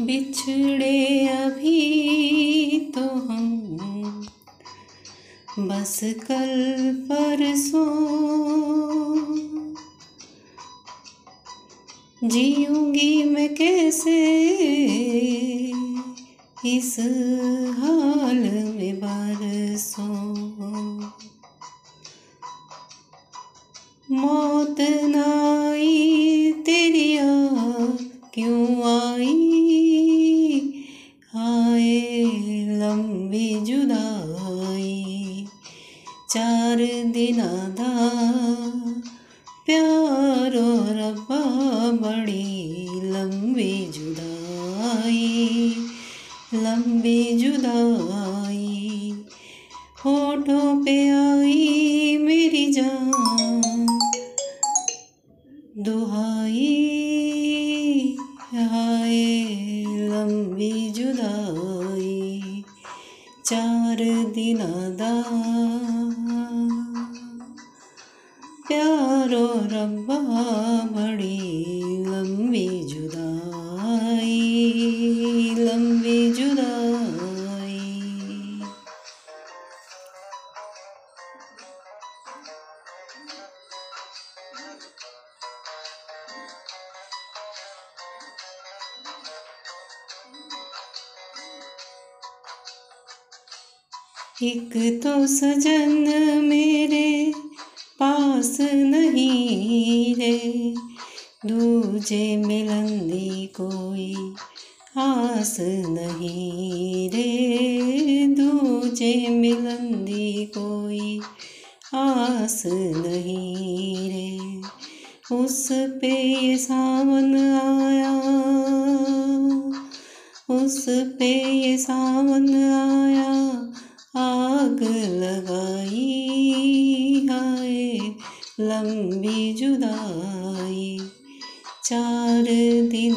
बिछड़े अभी तो हम। बस कल परसों जीऊँगी मैं कैसे इस हाल में बरसों। मौत नाई चार दिन दा प्यारो रब्बा बड़ी लंबी जुदाई लंबी जुदाई। होठों पे आई मेरी जान दुहाई चार दिन प्यारो रब्बा बड़ी लंबी एक तो सजन मेरे पास नहीं रे दूजे मिलन दी कोई आस नहीं रे। दूजे मिलन दी कोई आस नहीं रे। उस पे ये सावन आया, उस पे ये सावन आया आग लगाई हाय लंबी जुदाई चार दिन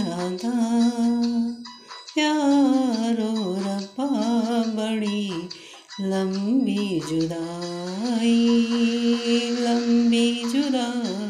प्यारो रब्बा बड़ी लंबी जुदाई लंबी जुदाई।